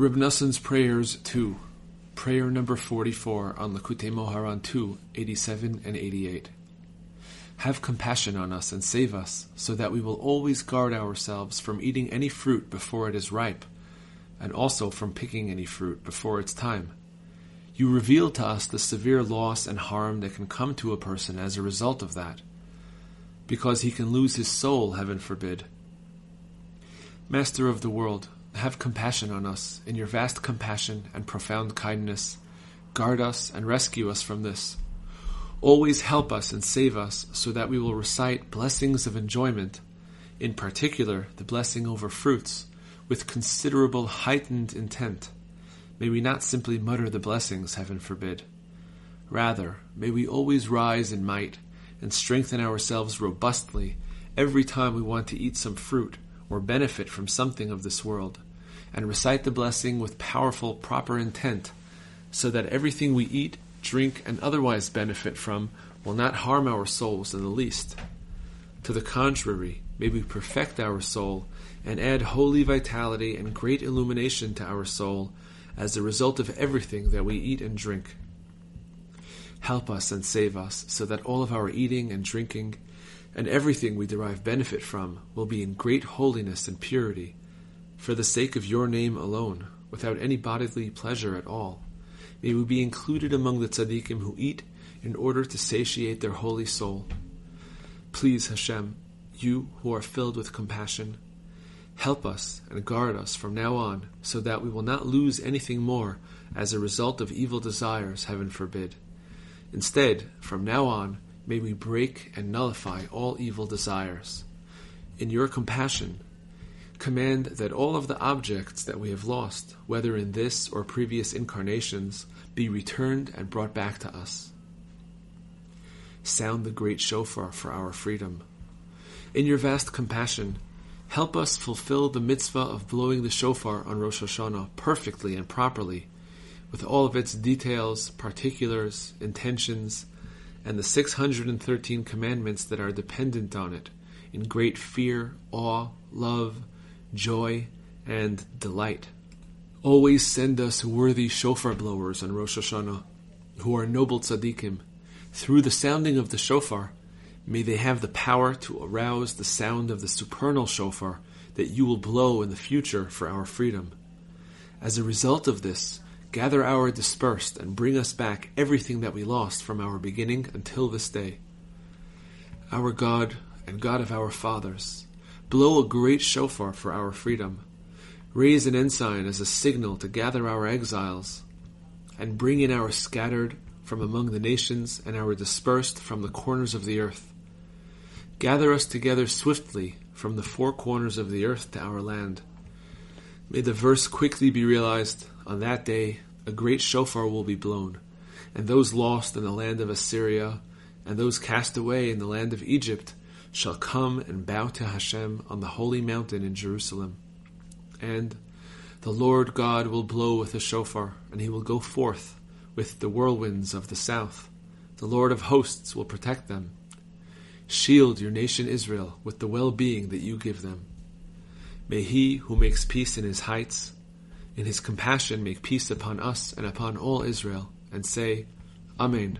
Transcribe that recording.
Noson's Prayers 2, Prayer number 44 on Likutei Moharan 2, 87 and 88. Have compassion on us and save us, so that we will always guard ourselves from eating any fruit before it is ripe, and also from picking any fruit before its time. You reveal to us the severe loss and harm that can come to a person as a result of that, because he can lose his soul, heaven forbid. Master of the world, have compassion on us in your vast compassion and profound kindness. Guard us and rescue us from this. Always help us and save us so that we will recite blessings of enjoyment, in particular the blessing over fruits, with considerable heightened intent. May we not simply mutter the blessings, heaven forbid. Rather, may we always rise in might and strengthen ourselves robustly every time we want to eat some fruit or benefit from something of this world, and recite the blessing with powerful, proper intent, so that everything we eat, drink, and otherwise benefit from will not harm our souls in the least. To the contrary, may we perfect our soul and add holy vitality and great illumination to our soul as a result of everything that we eat and drink. Help us and save us so that all of our eating and drinking and everything we derive benefit from will be in great holiness and purity, for the sake of your name alone, without any bodily pleasure at all. May we be included among the tzaddikim who eat in order to satiate their holy soul. Please, Hashem, you who are filled with compassion, help us and guard us from now on, so that we will not lose anything more as a result of evil desires, heaven forbid. Instead, from now on, may we break and nullify all evil desires. In your compassion, command that all of the objects that we have lost, whether in this or previous incarnations, be returned and brought back to us. Sound the great shofar for our freedom. In your vast compassion, help us fulfill the mitzvah of blowing the shofar on Rosh Hashanah perfectly and properly, with all of its details, particulars, intentions, and the 613 commandments that are dependent on it, in great fear, awe, love, joy, and delight. Always send us worthy shofar blowers on Rosh Hashanah, who are noble tzaddikim. Through the sounding of the shofar, may they have the power to arouse the sound of the supernal shofar that you will blow in the future for our freedom. As a result of this, Gather our dispersed and bring us back everything that we lost from our beginning until this day. Our God and God of our fathers, blow a great shofar for our freedom. Raise an ensign as a signal to gather our exiles, and bring in our scattered from among the nations and our dispersed from the corners of the earth. Gather us together swiftly from the four corners of the earth to our land. May the verse quickly be realized on that day, a great shofar will be blown, and those lost in the land of Assyria, and those cast away in the land of Egypt, shall come and bow to Hashem on the holy mountain in Jerusalem. And the Lord God will blow with the shofar, and he will go forth with the whirlwinds of the south. The Lord of hosts will protect them. Shield your nation Israel with the well being that you give them. May he who makes peace in his heights in his compassion make peace upon us and upon all Israel, and say, Amen.